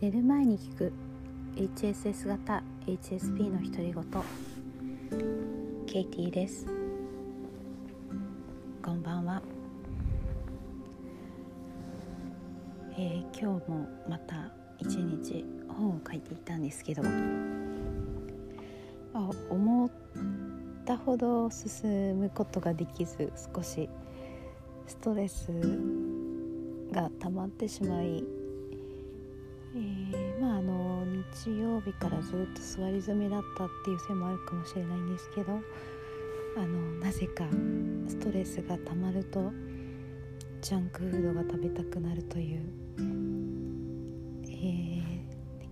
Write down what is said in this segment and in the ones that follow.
寝る前に聞く。HSS 型 HSP の独り言。ケイティです。こんばんは、えー、今日もまた一日本を書いていたんですけど。あ思ったほど進むことができず少しストレスが溜まってしまいえー、まああの日曜日からずっと座り詰めだったっていうせいもあるかもしれないんですけどあのなぜかストレスがたまるとジャンクフードが食べたくなるという、えー、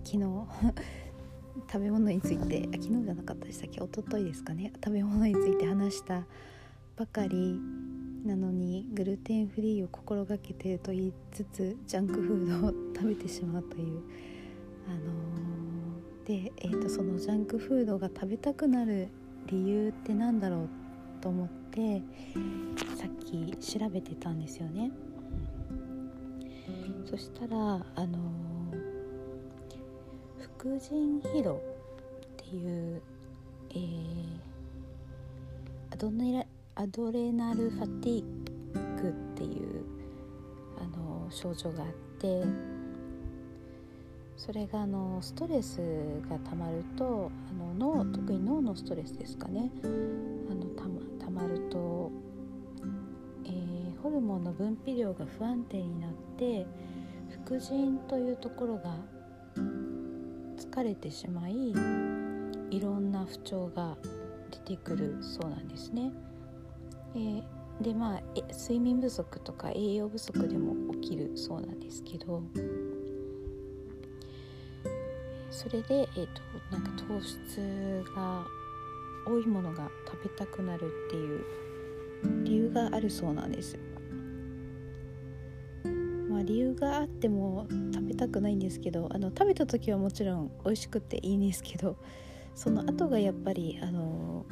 昨日 食べ物について昨日じゃなかったでしたっけ？一昨日ですかね？食べ物について話したばかりなのにグルテンフリーを心がけてると言いつつジャンクフードを食べてしまうというあのー、で、えーと、そのジャンクフードが食べたくなる理由って何だろうと思ってさっき調べてたんですよね。そしたらあのー、副腎疲労っていう、えー、アドネラアドレナルファティッグっていうあの症状があってそれがあのストレスがたまるとあの脳特に脳のストレスですかねあのたまたまると、えー、ホルモンの分泌量が不安定になって副腎というところが疲れてしまいいろんな不調が出てくるそうなんですね。えー、でまあえ睡眠不足とか栄養不足でも起きるそうなんですけどそれで、えーと、なんか糖質が多いものが食べたくなるっていう理由があるそうなんです。まあ、理由があっても食べたくないんですけどあの食べた時はもちろん美味しくていいんですけどその後がやっぱりあの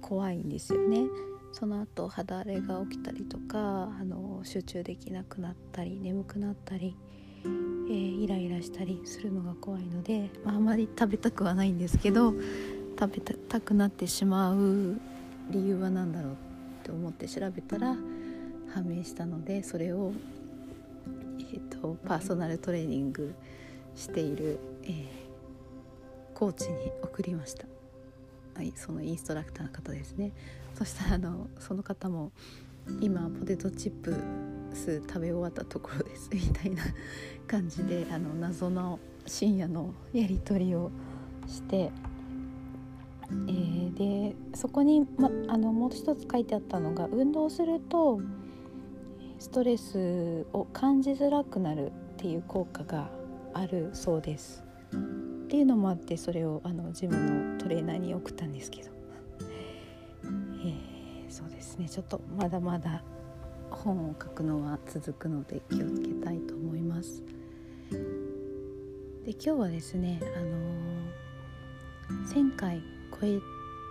怖いんですよね。その後肌荒れが起きたりとかあの集中できなくなったり眠くなったり、えー、イライラしたりするのが怖いので、まあ、あまり食べたくはないんですけど食べたくなってしまう理由は何だろうって思って調べたら判明したのでそれを、えーと、パーソナルトレーニングしている、えー、コーチに送りました。そのインストラクターの方ですねそしたらあのその方も今ポテトチップス食べ終わったところです みたいな感じであの謎の深夜のやり取りをして、えー、でそこに、ま、あのもう一つ書いてあったのが運動するとストレスを感じづらくなるっていう効果があるそうです。っていうのもあってそれをあのジムのトレーナーに送ったんですけど、えー、そうですねちょっとまだまだ本を書くのは続くので気をつけたいと思います。で今日はですね、あのー、1,000回超え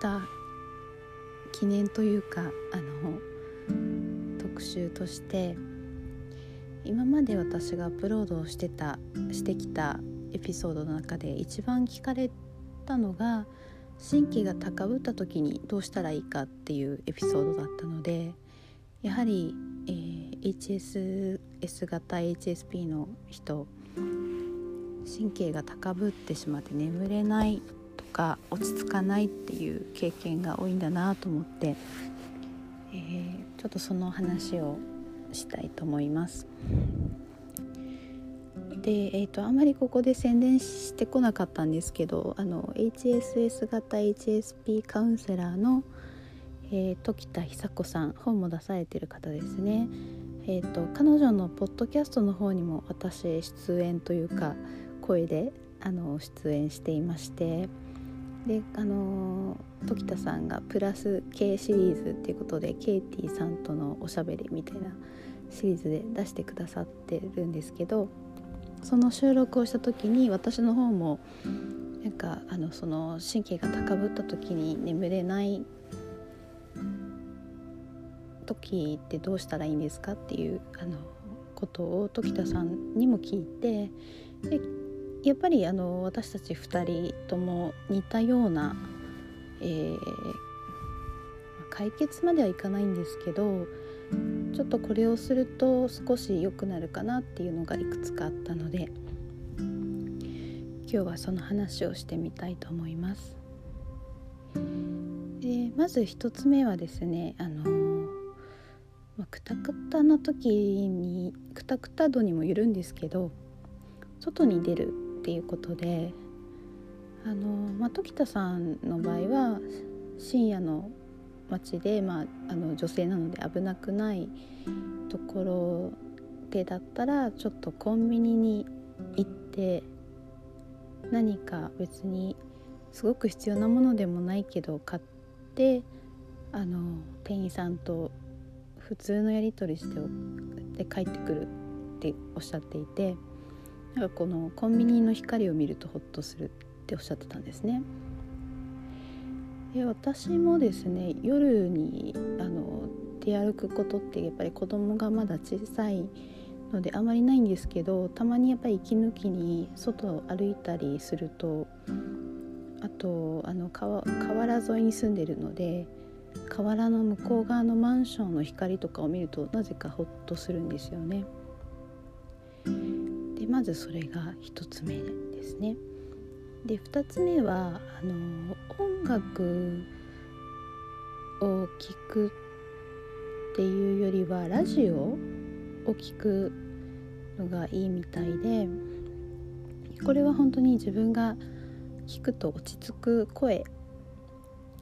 た記念というかあの特集として今まで私がアップロードをしてたしてきたエピソードの中で一番聞かれたのが神経が高ぶった時にどうしたらいいかっていうエピソードだったのでやはり、えー、HSS 型 HSP の人神経が高ぶってしまって眠れないとか落ち着かないっていう経験が多いんだなと思って、えー、ちょっとその話をしたいと思います。で、えーと、あまりここで宣伝してこなかったんですけどあの HSS 型 HSP カウンセラーの、えー、時田久子さん本も出されてる方ですね。えーと、彼女のポッドキャストの方にも私出演というか声であの出演していましてであの時田さんがプラス K シリーズっていうことでケイティさんとのおしゃべりみたいなシリーズで出してくださってるんですけどその収録をした時に私の方もなんかあのその神経が高ぶった時に眠れない時ってどうしたらいいんですかっていうあのことを時田さんにも聞いてでやっぱりあの私たち2人とも似たような、えー、解決まではいかないんですけどちょっとこれをすると少し良くなるかなっていうのがいくつかあったので今日はその話をしてみたいと思います。でまず1つ目はですねあの、ま、くたくたの時にくたくた度にもよるんですけど外に出るっていうことであの、まあ、時田さんの場合は深夜の街で、まあ、あの女性なので危なくないところでだったらちょっとコンビニに行って何か別にすごく必要なものでもないけど買ってあの店員さんと普通のやり取りしてで帰ってくるっておっしゃっていてなんかこのコンビニの光を見るとホッとするっておっしゃってたんですね。で私もですね夜にあの出歩くことってやっぱり子供がまだ小さいのであまりないんですけどたまにやっぱり息抜きに外を歩いたりするとあとあの河原沿いに住んでるので河原の向こう側のマンションの光とかを見るとなぜかホッとするんですよね。でまずそれが1つ目ですね。で2つ目はあの楽を聴くっていうよりはラジオを聴くのがいいみたいでこれは本当に自分が聞くと落ち着く声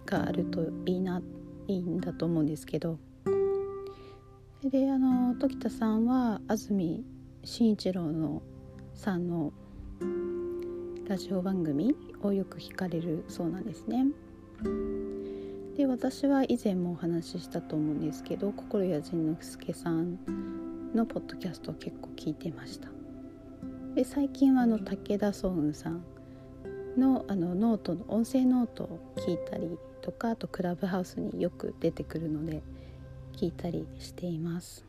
があるといいないいんだと思うんですけど。であの時田さんは安住紳一郎のさんのラジオ番組をよく聞かれるそうなんですね。で私は以前もお話ししたと思うんですけど心屋仁之助さんのポッドキャストを結構聞いてました。で最近はあの武田双雲さんのあのノートの音声ノートを聞いたりとかあとクラブハウスによく出てくるので聞いたりしています。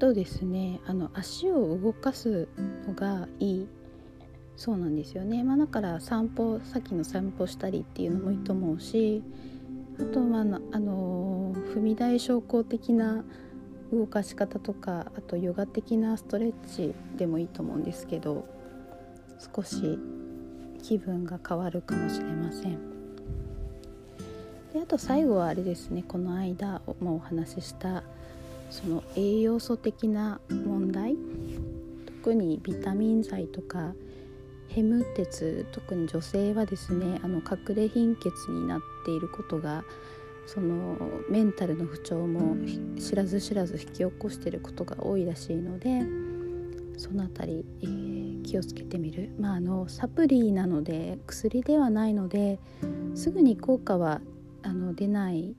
とですねあの足を動かすのがいいそうなんですよね、まあ、だから散歩さっきの散歩したりっていうのもいいと思うしあとはあの踏み台昇降的な動かし方とかあとヨガ的なストレッチでもいいと思うんですけど少し気分が変わるかもしれません。であと最後はあれですねこの間もお話ししたその栄養素的な問題特にビタミン剤とかヘム鉄特に女性はですねあの隠れ貧血になっていることがそのメンタルの不調も知らず知らず引き起こしていることが多いらしいのでその辺り、えー、気をつけてみる、まあ、あのサプリなので薬ではないのですぐに効果はあの出ない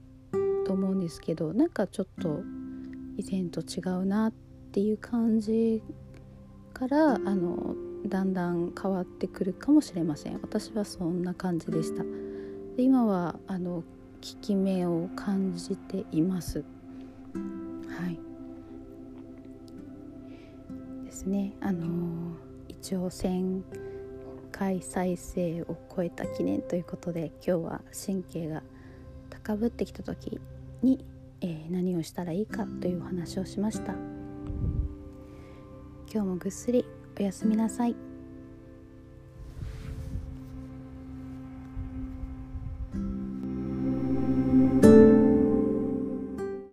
と思うんですけどなんかちょっと以前と違うなっていう感じからあのだんだん変わってくるかもしれません。私はそんな感じでした。で今はあの効き目を感じています。はい。ですね。あの一応1000回再生を超えた記念ということで今日は神経が高ぶってきた時にえー、何をしたらいいかというお話をしました今日もぐっすりおやすみなさい。